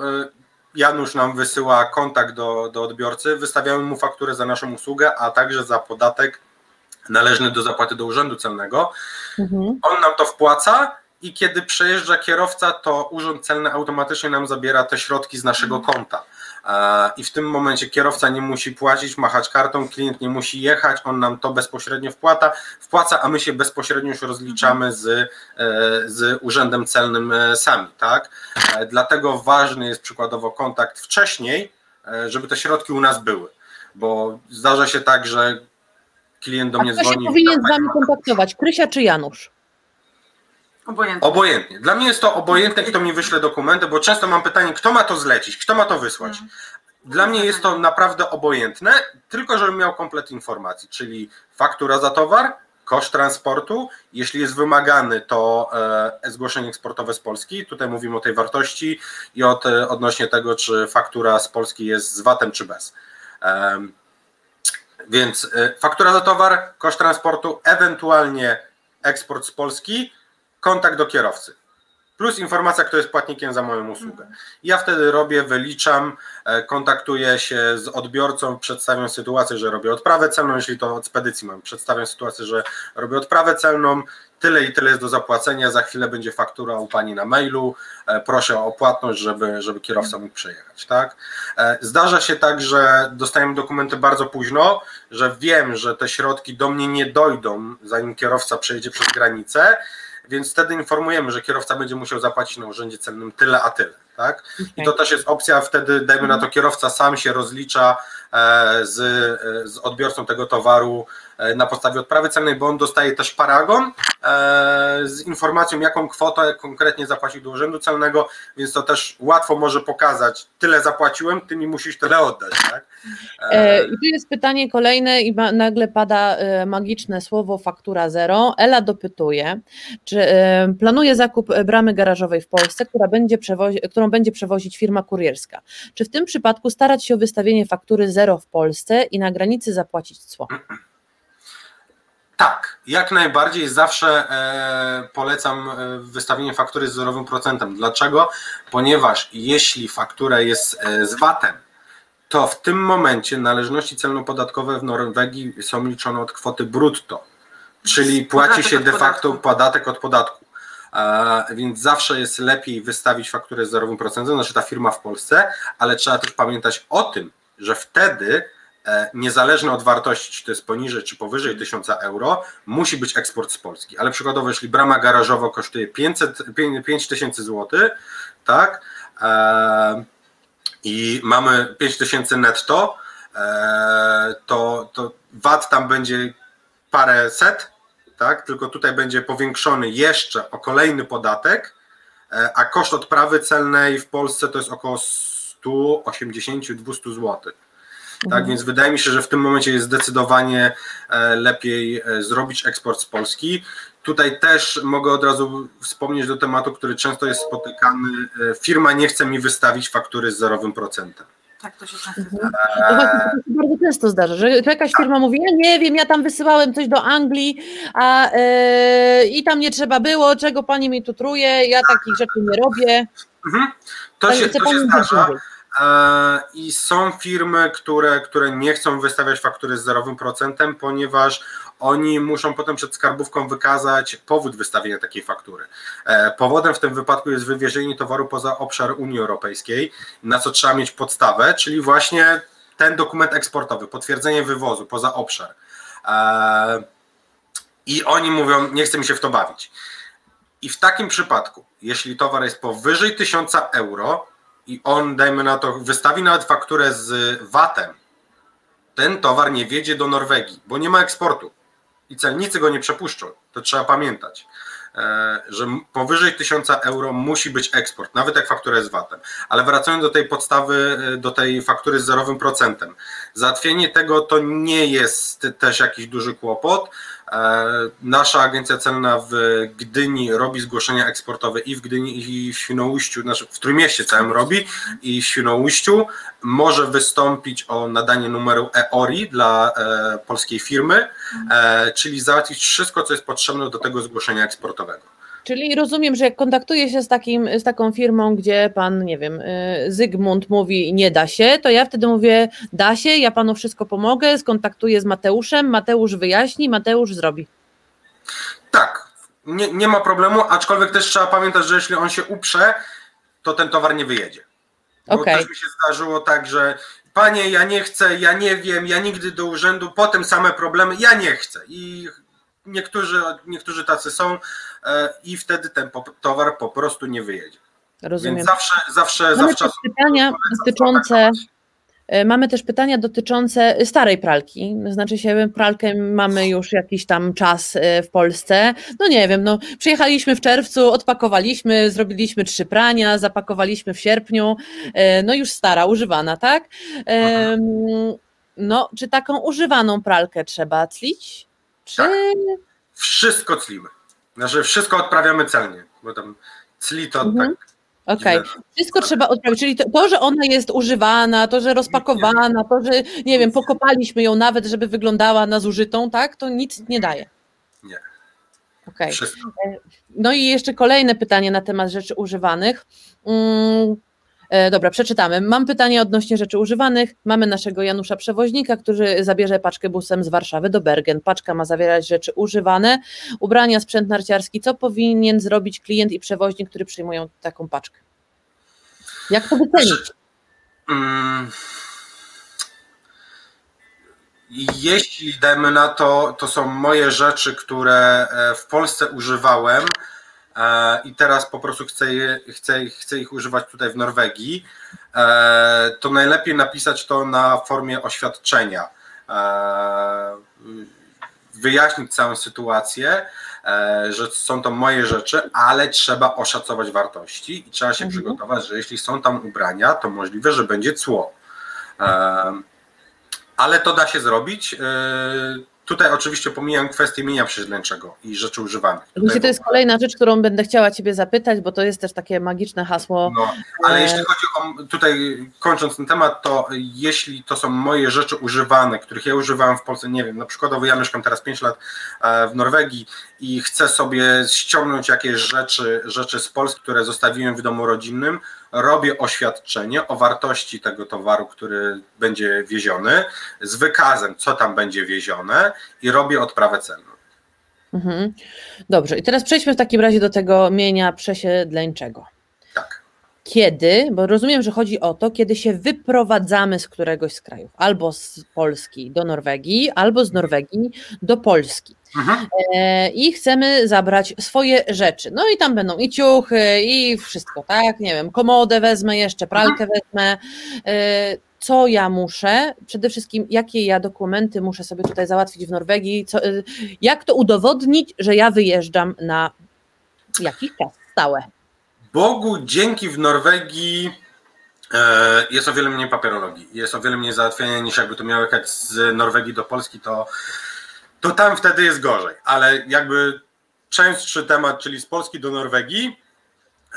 Janusz nam wysyła kontakt do, do odbiorcy, wystawiamy mu fakturę za naszą usługę, a także za podatek należny do zapłaty do Urzędu Celnego. Mhm. On nam to wpłaca i kiedy przejeżdża kierowca, to Urząd Celny automatycznie nam zabiera te środki z naszego konta. E, I w tym momencie kierowca nie musi płacić, machać kartą, klient nie musi jechać, on nam to bezpośrednio wpłata, wpłaca, a my się bezpośrednio już rozliczamy z, e, z Urzędem Celnym e, sami. Tak? Dlatego ważny jest przykładowo kontakt wcześniej, żeby te środki u nas były. Bo zdarza się tak, że klient do A mnie kto się dzwoni. powinien z Wami kontaktować? Krysia czy Janusz? Obojętnie. Obojętnie. Dla mnie jest to obojętne, kto mi wyśle dokumenty, bo często mam pytanie, kto ma to zlecić, kto ma to wysłać. Mhm. Dla mnie jest to naprawdę obojętne, tylko żebym miał komplet informacji, czyli faktura za towar, koszt transportu, jeśli jest wymagany, to e, zgłoszenie eksportowe z Polski. Tutaj mówimy o tej wartości i od, e, odnośnie tego, czy faktura z Polski jest z VAT-em, czy bez. Więc e, faktura za towar, koszt transportu, ewentualnie eksport z Polski, kontakt do kierowcy. Plus informacja, kto jest płatnikiem za moją usługę. Ja wtedy robię, wyliczam, e, kontaktuję się z odbiorcą, przedstawiam sytuację, że robię odprawę celną, jeśli to od spedycji mam, przedstawiam sytuację, że robię odprawę celną, tyle i tyle jest do zapłacenia, za chwilę będzie faktura u Pani na mailu, e, proszę o płatność, żeby, żeby kierowca mógł przejechać. Tak? E, Zdarza się tak, że dostajemy dokumenty bardzo późno, że wiem, że te środki do mnie nie dojdą, zanim kierowca przejedzie przez granicę, więc wtedy informujemy, że kierowca będzie musiał zapłacić na urzędzie celnym tyle a tyle. Tak? I to też jest opcja, wtedy dajmy na to kierowca sam się rozlicza e, z, e, z odbiorcą tego towaru e, na podstawie odprawy celnej, bo on dostaje też paragon z informacją, jaką kwotę konkretnie zapłacił do urzędu celnego, więc to też łatwo może pokazać, tyle zapłaciłem, ty mi musisz tyle oddać. Tak? E, I tu jest pytanie kolejne i nagle pada e, magiczne słowo faktura zero. Ela dopytuje, czy e, planuje zakup e, bramy garażowej w Polsce, która będzie którą będzie przewozić firma kurierska. Czy w tym przypadku starać się o wystawienie faktury zero w Polsce i na granicy zapłacić cło? Tak, jak najbardziej zawsze e, polecam e, wystawienie faktury z zerowym procentem. Dlaczego? Ponieważ jeśli faktura jest e, z VAT-em, to w tym momencie należności celno-podatkowe w Norwegii są liczone od kwoty brutto, czyli płaci się de facto podatek od podatku. Więc zawsze jest lepiej wystawić fakturę z zerowym procentem, znaczy ta firma w Polsce, ale trzeba też pamiętać o tym, że wtedy e, niezależnie od wartości, czy to jest poniżej, czy powyżej 1000 euro, musi być eksport z Polski. Ale przykładowo, jeśli brama garażowa kosztuje 500, 5000 zł, tak, e, i mamy 5000 netto, e, to, to VAT tam będzie parę set, tak, tylko tutaj będzie powiększony jeszcze o kolejny podatek, a koszt odprawy celnej w Polsce to jest około 180-200 zł. Tak, więc wydaje mi się, że w tym momencie jest zdecydowanie e, lepiej e, zrobić eksport z Polski. Tutaj też mogę od razu wspomnieć do tematu, który często jest spotykany. E, Firma nie chce mi wystawić faktury z zerowym procentem. Tak, to się często Mhm. zdarza. Właśnie, to się bardzo często zdarza, że jakaś firma mówi, ja nie wiem, ja tam wysyłałem coś do Anglii a, e, i tam nie trzeba było, czego pani mi tu truje, ja takich rzeczy nie robię. Mhm. To się, chce to się zdarza. E, I są firmy, które, które nie chcą wystawiać faktury z zerowym procentem, ponieważ oni muszą potem przed skarbówką wykazać powód wystawienia takiej faktury. E, Powodem w tym wypadku jest wywiezienie towaru poza obszar Unii Europejskiej, na co trzeba mieć podstawę, czyli właśnie ten dokument eksportowy, potwierdzenie wywozu poza obszar. E, I oni mówią, nie chce mi się w to bawić. I w takim przypadku, jeśli towar jest powyżej 1000 euro i on, dajmy na to, wystawi nawet fakturę z VAT-em, ten towar nie wjedzie do Norwegii, bo nie ma eksportu i celnicy go nie przepuszczą. To trzeba pamiętać, e, że powyżej 1000 euro musi być eksport, nawet jak faktura jest VAT-em. Ale wracając do tej podstawy, e, do tej faktury z zerowym procentem, załatwienie tego to nie jest też jakiś duży kłopot. E, Nasza agencja celna w Gdyni robi zgłoszenia eksportowe i w Gdyni, i w Świnoujściu, znaczy w Trójmieście całym robi i w Świnoujściu. Może wystąpić o nadanie numeru EORI dla e, polskiej firmy, e, czyli załatwić wszystko, co jest potrzebne do tego zgłoszenia eksportowego. Czyli rozumiem, że jak kontaktuję się z, takim, z taką firmą, gdzie pan, nie wiem, Zygmunt mówi nie da się, to ja wtedy mówię da się, ja panu wszystko pomogę, skontaktuję z Mateuszem, Mateusz wyjaśni, Mateusz zrobi. Tak, nie, nie ma problemu, aczkolwiek też trzeba pamiętać, że jeśli on się uprze, to ten towar nie wyjedzie. Bo okay. też mi się zdarzyło tak, że panie, ja nie chcę, ja nie wiem, ja nigdy do urzędu, potem same problemy, ja nie chcę. I niektórzy, niektórzy tacy są e, i wtedy ten towar po prostu nie wyjedzie. Rozumiem. Więc zawsze, zawsze, Mamy zawsze. pytania dotyczące. E, mamy też pytania dotyczące starej pralki. Znaczy się, pralkę mamy już jakiś tam czas e, w Polsce. No nie wiem, no przyjechaliśmy w czerwcu, odpakowaliśmy, zrobiliśmy trzy prania, zapakowaliśmy w sierpniu. No już stara, używana, tak? No, czy taką używaną pralkę trzeba tlić? Czy... Tak. Wszystko climy. Znaczy wszystko odprawiamy celnie, bo tam cli to mhm. tak. Okej, okay. wszystko trzeba odprawić, czyli to, to, że ona jest używana, to, że rozpakowana, to, że nie wiem, pokopaliśmy ją nawet, żeby wyglądała na zużytą, tak, to nic nie daje. Nie. Okej. Okay. No i jeszcze kolejne pytanie na temat rzeczy używanych. E, dobra, przeczytamy. Mam pytanie odnośnie rzeczy używanych. Mamy naszego Janusza Przewoźnika, który zabierze paczkę busem z Warszawy do Bergen. Paczka ma zawierać rzeczy używane, ubrania, sprzęt narciarski. Co powinien zrobić klient i przewoźnik, który przyjmują taką paczkę? Jak to wycenić? Mm, jeśli dajmy na to, to są moje rzeczy, które e, w Polsce używałem, i teraz po prostu chcę, je, chcę, chcę ich używać tutaj w Norwegii, e, to najlepiej napisać to na formie oświadczenia. E, wyjaśnić całą sytuację, że są to moje rzeczy, ale trzeba oszacować wartości i trzeba się mhm. przygotować, że jeśli są tam ubrania, to możliwe, że będzie cło. Ale to da się zrobić. Tutaj oczywiście pomijam kwestię mienia przyźlęczego i rzeczy używanych. Tutaj to jest kolejna rzecz, którą będę chciała Ciebie zapytać, bo to jest też takie magiczne hasło. No, ale e... jeśli chodzi o, tutaj kończąc ten temat, to jeśli to są moje rzeczy używane, których ja używałem w Polsce, nie wiem, na przykładowo ja mieszkam teraz 5 lat e, w Norwegii i chcę sobie ściągnąć jakieś rzeczy, rzeczy z Polski, które zostawiłem w domu rodzinnym, robię oświadczenie o wartości tego towaru, który będzie wieziony, z wykazem, co tam będzie wiezione i robię odprawę celną. Mhm. Dobrze, i teraz przejdźmy w takim razie do tego mienia przesiedleńczego. Kiedy, bo rozumiem, że chodzi o to, kiedy się wyprowadzamy z któregoś z krajów, albo z Polski do Norwegii, albo z Norwegii do Polski. Mhm. E, I chcemy zabrać swoje rzeczy. No i tam będą i ciuchy, i wszystko, tak? Nie wiem, komodę wezmę jeszcze, pralkę mhm. wezmę. E, co ja muszę, przede wszystkim jakie ja dokumenty muszę sobie tutaj załatwić w Norwegii, co, e, jak to udowodnić, że ja wyjeżdżam na jakiś czas stałe. Bogu dzięki w Norwegii jest o wiele mniej papierologii, jest o wiele mniej załatwienia niż jakby to miało jechać z Norwegii do Polski, to to tam wtedy jest gorzej. Ale jakby częstszy temat, czyli z Polski do Norwegii,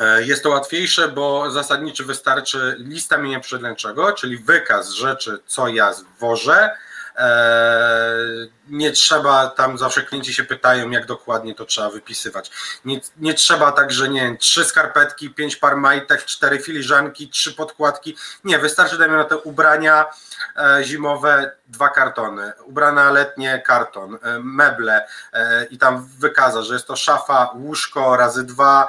e, jest to łatwiejsze, bo zasadniczo wystarczy lista mienia przydlęczego, czyli wykaz rzeczy, co ja zwożę, E, nie trzeba, tam zawsze klienci się pytają, jak dokładnie to trzeba wypisywać. Nie, nie trzeba tak, że nie trzy skarpetki, pięć par majtek, cztery filiżanki, trzy podkładki. Nie, wystarczy dajmy na te ubrania e, zimowe, dwa kartony, ubrania letnie, karton, e, meble i tam wykaza, że jest to szafa, łóżko razy dwa,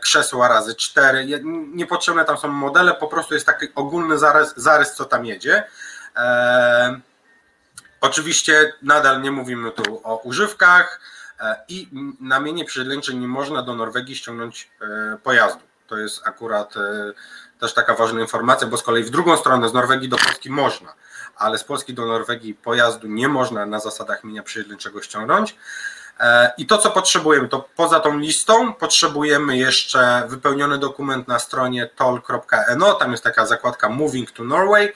krzesła razy cztery. Niepotrzebne tam są modele, po prostu jest taki ogólny zarys, zarys co tam jedzie. Oczywiście nadal nie mówimy tu o używkach e, i na mienie przyrodnicze nie można do Norwegii ściągnąć e, pojazdu. To jest akurat e, też taka ważna informacja, bo z kolei w drugą stronę z Norwegii do Polski można, ale z Polski do Norwegii pojazdu nie można na zasadach mienia przyrodniczego ściągnąć. I to, co potrzebujemy, to poza tą listą potrzebujemy jeszcze wypełniony dokument na stronie toll.no. Tam jest taka zakładka Moving to Norway.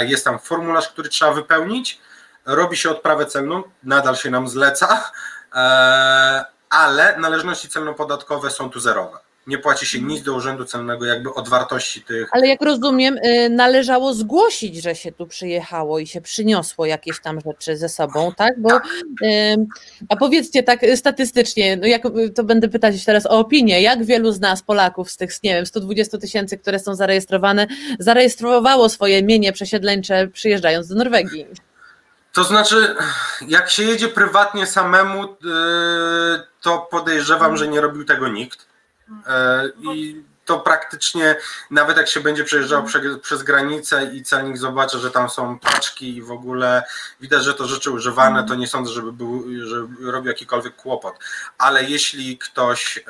Jest tam formularz, który trzeba wypełnić robi się odprawę celną, nadal się nam zleca, e, ale należności celno-podatkowe są tu zerowe. Nie płaci się nic do urzędu celnego, jakby od wartości tych. Ale jak rozumiem, y, należało zgłosić, że się tu przyjechało i się przyniosło jakieś tam rzeczy ze sobą, tak? Bo, ym, a powiedzcie tak statystycznie, no jak, to będę pytać teraz o opinię, jak wielu z nas, Polaków, z tych, nie wiem, 120 tysięcy, które są zarejestrowane, zarejestrowało swoje mienie przesiedleńcze przyjeżdżając do Norwegii? To znaczy, jak się jedzie prywatnie samemu, y, to podejrzewam, że nie robił tego nikt. Y, I to praktycznie, nawet jak się będzie przejeżdżał prze, przez granicę i celnik zobaczy, że tam są paczki i w ogóle widać, że to rzeczy używane, to nie sądzę, żeby, był, żeby robił jakikolwiek kłopot. Ale jeśli ktoś e,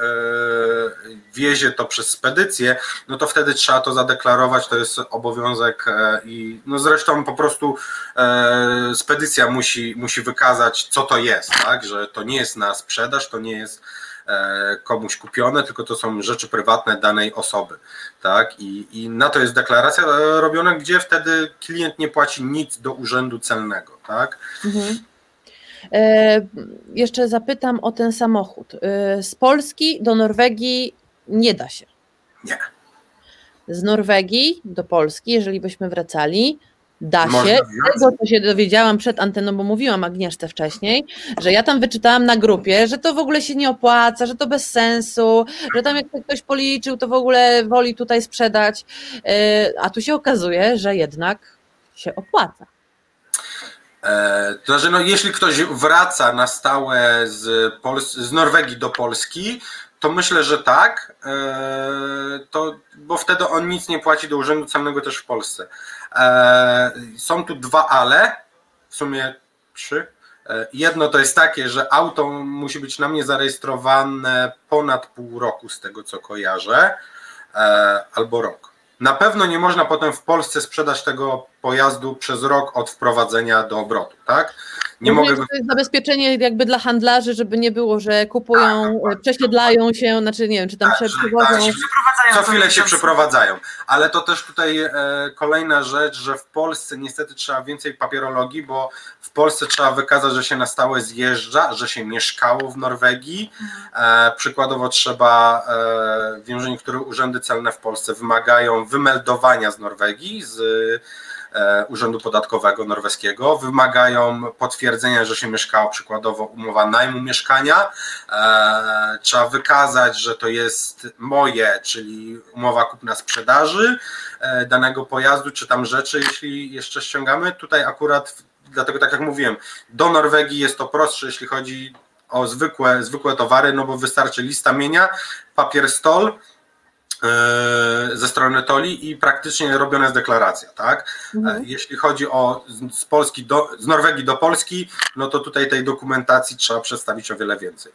wiezie to przez spedycję, no to wtedy trzeba to zadeklarować, to jest obowiązek e, i no zresztą po prostu e, spedycja musi, musi wykazać, co to jest, tak? że to nie jest na sprzedaż, to nie jest komuś kupione, tylko to są rzeczy prywatne danej osoby. Tak? I, I na to jest deklaracja robiona, gdzie wtedy klient nie płaci nic do urzędu celnego. Tak? Mhm. E, jeszcze zapytam o ten samochód. E, z Polski do Norwegii nie da się. Nie. Z Norwegii do Polski, jeżeli byśmy wracali, da się. Tego, co się dowiedziałam przed anteną, bo mówiłam Agnieszce wcześniej, że ja tam wyczytałam na grupie, że to w ogóle się nie opłaca, że to bez sensu, że tam jak ktoś policzył, to w ogóle woli tutaj sprzedać, e, a tu się okazuje, że jednak się opłaca. E, to znaczy, no, jeśli ktoś wraca na stałe z, Pols- z Norwegii do Polski, to myślę, że tak, e, to, bo wtedy on nic nie płaci do urzędu celnego też w Polsce. E, są tu dwa ale, w sumie trzy. E, jedno to jest takie, że auto musi być na mnie zarejestrowane ponad pół roku, z tego co kojarzę, albo rok. Na pewno nie można potem w Polsce sprzedać tego pojazdu przez rok od wprowadzenia do obrotu, tak? Nie mogę... To jest zabezpieczenie jakby dla handlarzy, żeby nie było, że kupują, tak, przesiedlają się, znaczy nie wiem, czy tam tak, przeprowadzą. Tak, co chwilę się przeprowadzają, ale to też tutaj e, kolejna rzecz, że w Polsce niestety trzeba więcej papierologii, bo w Polsce trzeba wykazać, że się na stałe zjeżdża, że się mieszkało w Norwegii. E, przykładowo trzeba, e, wiem, że niektóre urzędy celne w Polsce wymagają wymeldowania z Norwegii, z E, Urzędu Podatkowego Norweskiego. Wymagają potwierdzenia, że się mieszkało, przykładowo umowa najmu mieszkania. E, trzeba wykazać, że to jest moje, czyli umowa kupna-sprzedaży e, danego pojazdu, czy tam rzeczy, jeśli jeszcze ściągamy. Tutaj akurat, dlatego tak jak mówiłem, do Norwegii jest to prostsze, jeśli chodzi o zwykłe, zwykłe towary, no bo wystarczy lista mienia, papier stol, E, ze strony Toli i praktycznie robiona jest deklaracja, tak? Mhm. E, jeśli chodzi o z Polski do, z Norwegii do Polski, no to tutaj tej dokumentacji trzeba przedstawić o wiele więcej.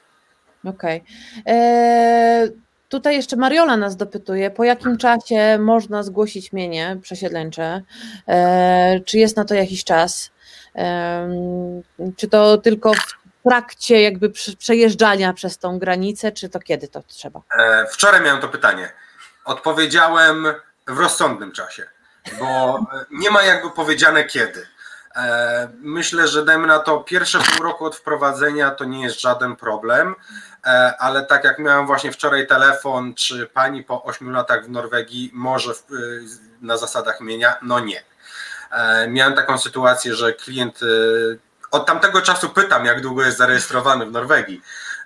Okej. Okay. E, tutaj jeszcze Mariola nas dopytuje, po jakim czasie można zgłosić mienie przesiedleńcze? E, czy jest na to jakiś czas? E, czy to tylko w trakcie jakby przejeżdżania przez tą granicę, czy to kiedy to trzeba? E, wczoraj miałem to pytanie. Odpowiedziałem w rozsądnym czasie, bo nie ma jakby powiedziane kiedy. E, myślę, że dajmy na to pierwsze pół roku od wprowadzenia to nie jest żaden problem, e, ale tak jak miałem właśnie wczoraj telefon, czy pani po 8 latach w Norwegii może na zasadach mienia? No nie. E, miałem taką sytuację, że klient od tamtego czasu pytam, jak długo jest zarejestrowany w Norwegii.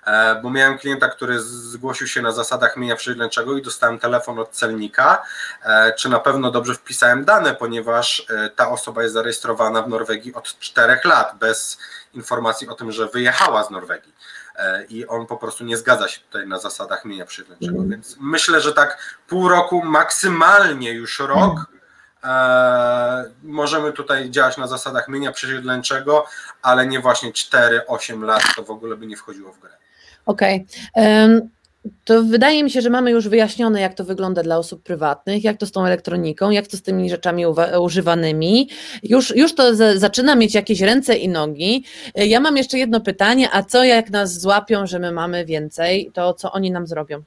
E, bo miałem klienta, który zgłosił się na zasadach mienia przyrodniczego i dostałem telefon od celnika, e, czy na pewno dobrze wpisałem dane, ponieważ e, ta osoba jest zarejestrowana w Norwegii od czterech lat, bez informacji o tym, że wyjechała z Norwegii i on po prostu nie zgadza się tutaj na zasadach mienia przyrodniczego. Mm. Więc myślę, że tak pół roku, maksymalnie już rok. Mm. możemy tutaj działać na zasadach mienia przesiedleńczego, ale nie właśnie 4-8 lat, to w ogóle by nie wchodziło w grę. Okej. Okay. To wydaje mi się, że mamy już wyjaśnione, jak to wygląda dla osób prywatnych, jak to z tą elektroniką, jak to z tymi rzeczami używanymi. Już, już to zaczyna mieć jakieś ręce i nogi. Ja mam jeszcze jedno pytanie, a co jak nas złapią, że my mamy więcej, to co oni nam zrobią?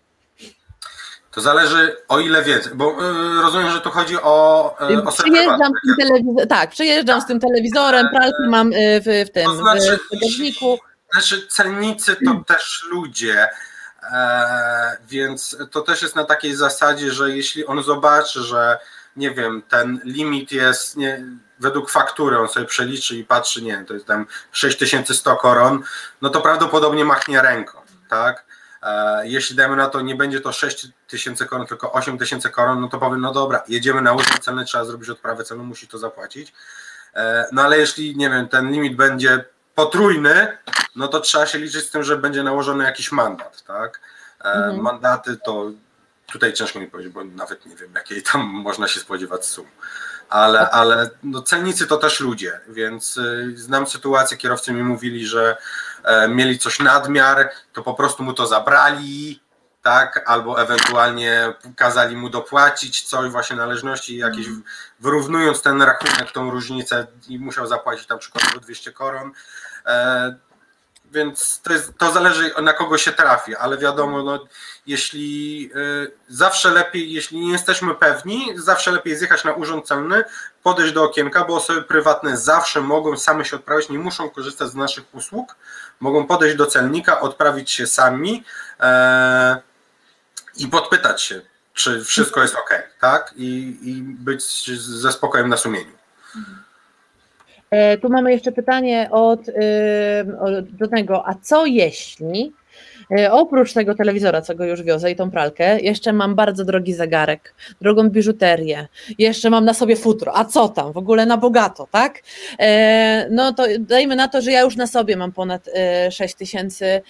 To zależy o ile więcej, bo y, rozumiem, że tu chodzi o, y, o Przyjeżdżam z tym tak, przyjeżdżam z tym telewizorem, pralkę mam w, w tym, to znaczy, w bagażniku. Znaczy celnicy to mhm. też ludzie. E, więc to też jest na takiej zasadzie, że jeśli on zobaczy, że nie wiem, ten limit jest nie, według faktury, on sobie przeliczy i patrzy, nie wiem, to jest tam 6100 koron, no to prawdopodobnie machnie ręką, tak? E, jeśli dajmy na to, nie będzie to 6000 koron, tylko 8000 koron, no to powiem, no dobra, jedziemy na urząd celny, trzeba zrobić odprawę celną, musi to zapłacić. E, no ale jeśli, nie wiem, ten limit będzie potrójny, no to trzeba się liczyć z tym, że będzie nałożony jakiś mandat, tak? E, mhm. Mandaty to tutaj ciężko mi powiedzieć, bo nawet nie wiem, jakiej tam można się spodziewać sum. Ale, ale no, celnicy to też ludzie, więc y, znam sytuację, kierowcy mi mówili, że e, mieli coś nadmiar, to po prostu mu to zabrali, tak, albo ewentualnie kazali mu dopłacić coś, właśnie należności jakieś, mhm. wyrównując ten rachunek, tą różnicę i musiał zapłacić na przykład 200 koron. E, więc to, jest, to zależy na kogo się trafi, ale wiadomo, no, jeśli y, zawsze lepiej, jeśli nie jesteśmy pewni, zawsze lepiej zjechać na urząd celny, podejść do okienka, bo osoby prywatne zawsze mogą same się odprawić, nie muszą korzystać z naszych usług, mogą podejść do celnika, odprawić się sami e, i podpytać się, czy wszystko jest ok, tak? I, i być ze spokojem na sumieniu. E, tu mamy jeszcze pytanie od, do tego, a co jeśli e, oprócz tego telewizora, co go już wiozę i tą pralkę, jeszcze mam bardzo drogi zegarek, drogą biżuterię, jeszcze mam na sobie futro, a co tam, w ogóle na bogato, tak? E, no to dajmy na to, że ja już na sobie mam ponad 6 tysięcy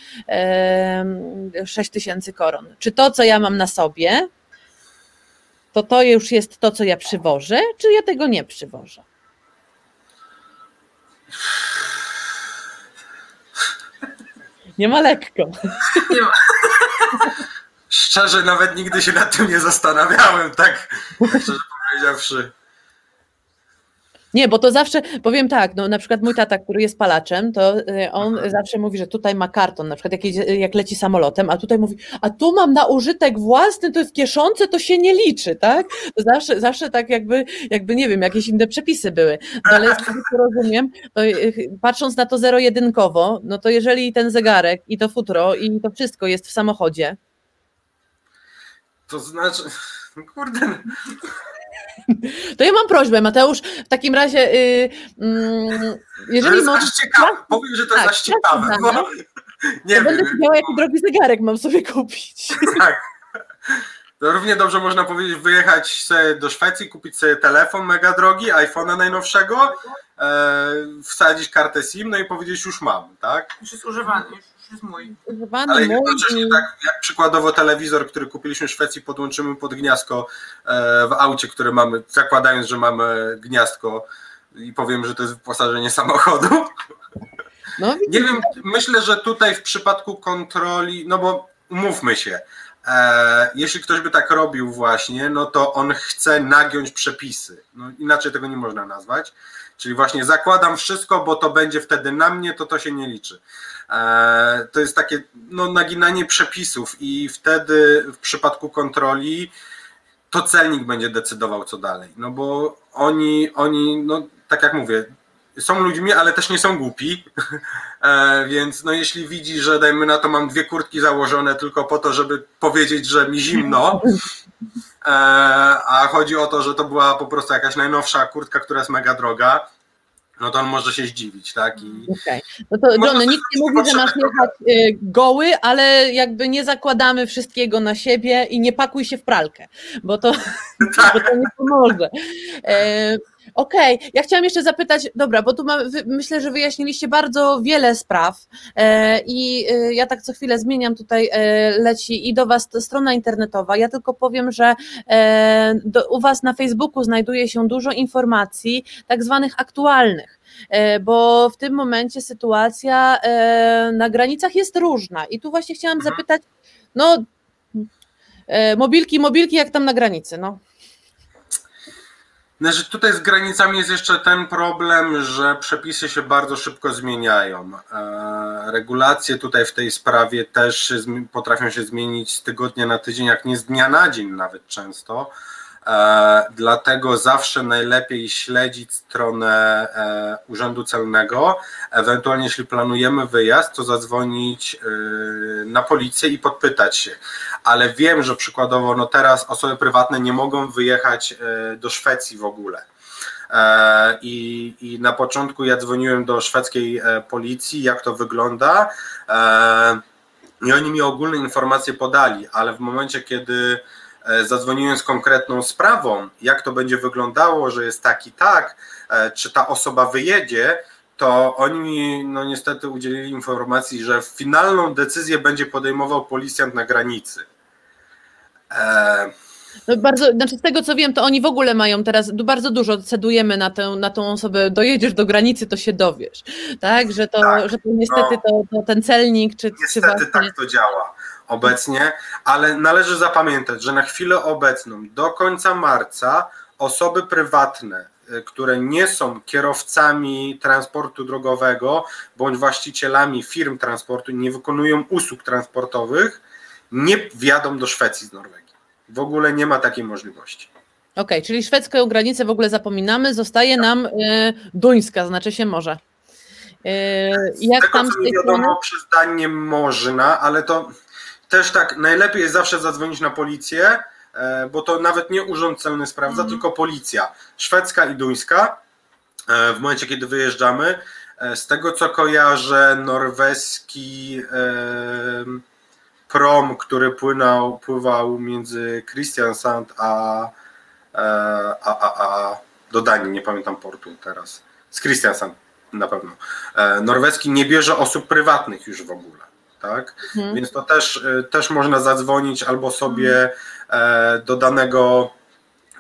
6 tysięcy koron. Czy to, co ja mam na sobie, to to już jest to, co ja przywożę, czy ja tego nie przywożę? Nie ma lekko. Nie ma. Szczerze, nawet nigdy się nad tym nie zastanawiałem, tak szczerze powiedziawszy. Nie, bo to zawsze, powiem tak, no na przykład mój tata, który jest palaczem, to y, on zawsze mówi, że tutaj ma karton, na przykład jak, jak leci samolotem, a tutaj mówi, a tu mam na użytek własny, to w kieszonce to się nie liczy, tak? To zawsze, zawsze tak jakby, jakby nie wiem, jakieś inne przepisy były. No, ale z tego co rozumiem, to y, patrząc na to zero-jedynkowo, no to jeżeli ten zegarek i to futro i to wszystko jest w samochodzie. To znaczy, kurde, to ja mam prośbę, Mateusz, w takim razie, yy, yy, jeżeli możesz... Ciekawe. Powiem, że to tak, jest ciekawe, bo... Nie ja wiem, będę wiedziała, jaki drogi zegarek mam sobie kupić. Tak. To równie dobrze można powiedzieć, wyjechać sobie do Szwecji, kupić sobie telefon mega drogi, iPhone'a najnowszego, e, wsadzić kartę SIM, no i powiedzieć już mam, tak? Już jest używany, już jest mój. Używany Ale jednocześnie tak, jak przykładowo telewizor, który kupiliśmy w Szwecji, podłączymy pod gniazdko e, w aucie, które mamy, zakładając, że mamy gniazdko i powiem, że to jest wyposażenie samochodu. No, Nie wiem, myślę, że tutaj w przypadku kontroli, no bo mówmy się, e, jeśli ktoś by tak robił właśnie, no to on chce nagiąć przepisy. No, inaczej tego nie można nazwać. Czyli właśnie zakładam wszystko, bo to będzie wtedy na mnie, to to się nie liczy. E, to jest takie no, naginanie przepisów i wtedy w przypadku kontroli to celnik będzie decydował co dalej. No bo oni, oni no tak jak mówię, są ludźmi, ale też nie są głupi, e, więc no jeśli widzi, że dajmy na to mam dwie kurtki założone tylko po to, żeby powiedzieć, że mi zimno, e, a chodzi o to, że to była po prostu jakaś najnowsza kurtka, która jest mega droga, no to on może się zdziwić, tak? I okay. No to Johnny, nikt nie mówi, że masz jechać y, goły, ale jakby nie zakładamy wszystkiego na siebie i nie pakuj się w pralkę, bo to, tak. bo to nie pomoże. E, Okej, okay. ja chciałam jeszcze zapytać, dobra, bo tu mam, myślę, że wyjaśniliście bardzo wiele spraw e, i e, ja tak co chwilę zmieniam tutaj, e, leci i do Was strona internetowa. Ja tylko powiem, że e, do, u Was na Facebooku znajduje się dużo informacji, tak zwanych aktualnych e, bo w tym momencie sytuacja e, na granicach jest różna. I tu właśnie chciałam mhm. zapytać, no, mobilki, mobilki, jak tam na granicy, no. Znaczy tutaj z granicami jest jeszcze ten problem, że przepisy się bardzo szybko zmieniają. E, regulacje tutaj w tej sprawie też potrafią się zmienić z tygodnia na tydzień, jak nie z dnia na dzień nawet często. E, dlatego zawsze najlepiej śledzić stronę e, Urzędu Celnego. Ewentualnie, jeśli planujemy wyjazd, to zadzwonić e, na policję i podpytać się. Ale wiem, że przykładowo, no teraz osoby prywatne nie mogą wyjechać do Szwecji w ogóle. I, I, na początku ja dzwoniłem do szwedzkiej policji, jak to wygląda. I oni mi ogólne informacje podali, ale w momencie, kiedy zadzwoniłem z konkretną sprawą, jak to będzie wyglądało, że jest tak i tak, e, czy ta osoba wyjedzie, to oni mi no niestety udzielili informacji, że finalną decyzję będzie podejmował policjant na granicy. E... No bardzo, znaczy z tego co wiem, to oni w ogóle mają teraz bardzo dużo cedujemy na tę, na tą osobę, dojedziesz do granicy, to się dowiesz. Tak, że to, tak, że to niestety no, to, to, ten celnik, czy, niestety czy właśnie... tak to działa obecnie, ale należy zapamiętać, że na chwilę obecną do końca marca osoby prywatne, y, które nie są kierowcami transportu drogowego bądź właścicielami firm transportu, nie wykonują usług transportowych, nie wjadą do Szwecji z Norwegii. W ogóle nie ma takiej możliwości. Okej, okay, czyli szwedzką granicę w ogóle zapominamy, zostaje nam y, duńska, znaczy się może. Y, jak tego, tam co mi wiadomo, strony? przez zdanie można, ale to też tak, najlepiej jest zawsze zadzwonić na policję, e, bo to nawet nie urząd celny sprawdza, mm. tylko policja. Szwedzka i duńska. E, w momencie, kiedy wyjeżdżamy, e, z tego co kojarzę, norweski prom, który płynął, pływał między Christiansand a, a, a, a do Danii, nie pamiętam portu teraz. Z Christiansand na pewno. Norweski nie bierze osób prywatnych już w ogóle tak? Mhm. Więc to też, y, też można zadzwonić albo sobie e, do danego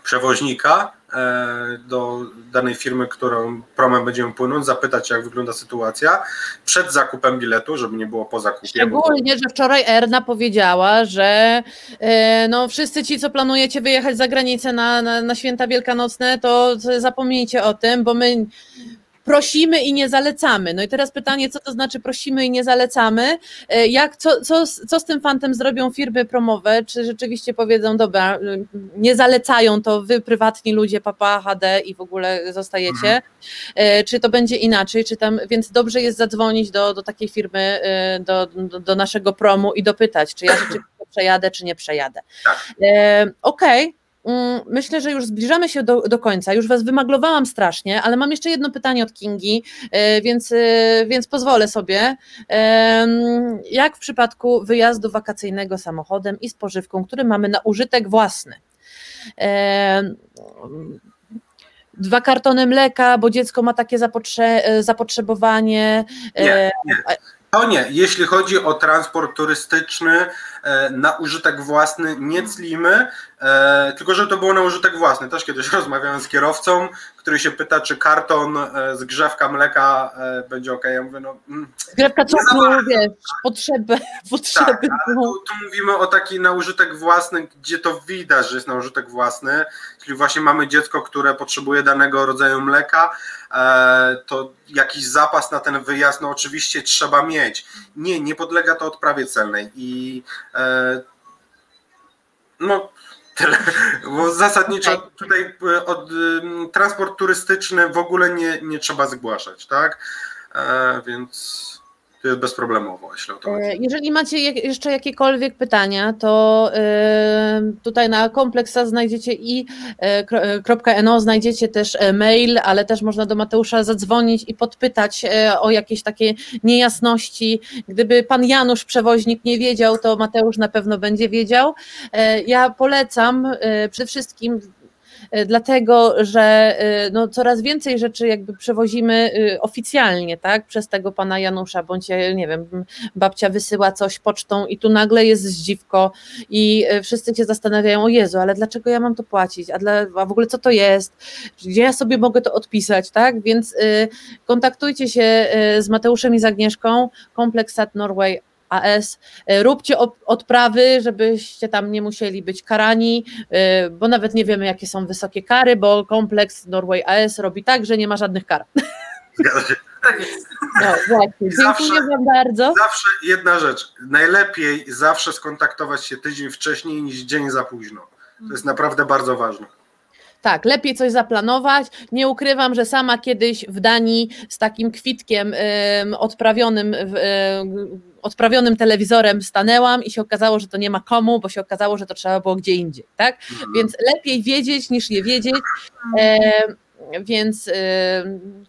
przewoźnika, e, do danej firmy, którą promem będziemy płynąć, zapytać, jak wygląda sytuacja przed zakupem biletu, żeby nie było po zakupie. Szczególnie, że wczoraj Erna powiedziała, że e, no, wszyscy ci, co planujecie wyjechać za granicę na, na, na święta wielkanocne, to zapomnijcie o tym, bo my prosimy i nie zalecamy. No i teraz pytanie, co to znaczy prosimy i nie zalecamy? E, jak, co, co, co z tym fantem zrobią firmy promowe? Czy rzeczywiście powiedzą, dobra, nie zalecają to wy, prywatni ludzie, papa, HD i w ogóle zostajecie? Mhm. E, czy to będzie inaczej? Czy tam, więc dobrze jest zadzwonić do, do takiej firmy, e, do, do, do naszego promu i dopytać, czy ja rzeczywiście przejadę, czy nie przejadę. Tak. Okej. Okay myślę, że już zbliżamy się do, do końca. Już Was wymaglowałam strasznie, ale mam jeszcze jedno pytanie od Kingi, e, więc, e, więc pozwolę sobie. Jak w przypadku wyjazdu wakacyjnego samochodem i spożywką, który mamy na użytek własny? Dwa kartony mleka, bo dziecko ma takie zapotrze e, zapotrzebowanie. Nie, nie. To nie. Jeśli chodzi o transport turystyczny na użytek własny, nie climy. E, tylko, że to było na użytek własny. Też kiedyś rozmawiałem z kierowcą, który się pyta, czy karton e, z grzewka mleka e, będzie ok. Ja mówię, no. Mm, Grzewka cukru, wiesz, potrzeby. potrzeby tak, tu, tu, mówimy o taki na użytek własny, gdzie to widać, że jest na użytek własny. Czyli właśnie mamy dziecko, które potrzebuje danego rodzaju mleka, to jakiś zapas na ten wyjazd, no oczywiście trzeba mieć. Nie, nie podlega to odprawie celnej i no Tyle, bo zasadniczo tutaj e, od, transport turystyczny w ogóle nie, nie trzeba zgłaszać, tak? E, więc bezproblemowo, jeśli o to chodzi. E, jeżeli macie jeszcze jakiekolwiek pytania, to tutaj na kompleksa znajdziecie i .no, znajdziecie też mail, ale też można do Mateusza zadzwonić i podpytać o jakieś takie niejasności. Gdyby pan Janusz, przewoźnik, nie wiedział, to Mateusz na pewno będzie wiedział. Ja polecam przede wszystkim E, dlatego że e, no, coraz więcej rzeczy jakby przewozimy e, oficjalnie, tak, przez tego pana Janusza, bądź nie wiem, babcia wysyła coś pocztą i tu nagle jest zdziwko i wszyscy cię zastanawiają, o Jezu, ale dlaczego ja mam to płacić, a, dla, a w ogóle co to jest, gdzie ja sobie mogę to odpisać, tak, więc kontaktujcie się z Mateuszem i z Agnieszką, Kompleksat Norway AS. E, róbcie odprawy, żebyście tam nie musieli być karani, e, bo nawet nie wiemy, jakie są wysokie kary, bo kompleks Norway AS robi tak, że nie ma żadnych kar. Tak jest. No właśnie, dziękuję zawsze, Wam bardzo. Zawsze jedna rzecz, najlepiej zawsze skontaktować się tydzień wcześniej niż dzień za późno. To jest naprawdę bardzo ważne. Tak, lepiej coś zaplanować. Nie ukrywam, że sama kiedyś w Danii z takim kwitkiem ym, odprawionym, ym, odprawionym telewizorem stanęłam i się okazało, że to nie ma komu, bo się okazało, że to trzeba było gdzie indziej, tak? Więc lepiej wiedzieć niż nie wiedzieć. E, więc y,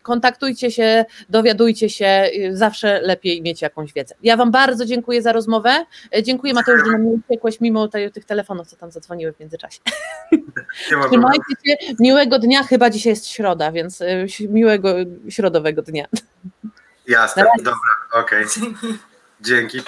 kontaktujcie się, dowiadujcie się, y, zawsze lepiej mieć jakąś wiedzę. Ja Wam bardzo dziękuję za rozmowę. E, Dziękuję Mateusz, że na mnie uciekłeś mimo tej, tych telefonów, co tam zadzwoniły w międzyczasie. Nie. Trzymajcie się, miłego dnia, chyba dzisiaj jest środa, więc y, miłego środowego dnia. Jasne, dobra, okej. Dzięki. Dzięki.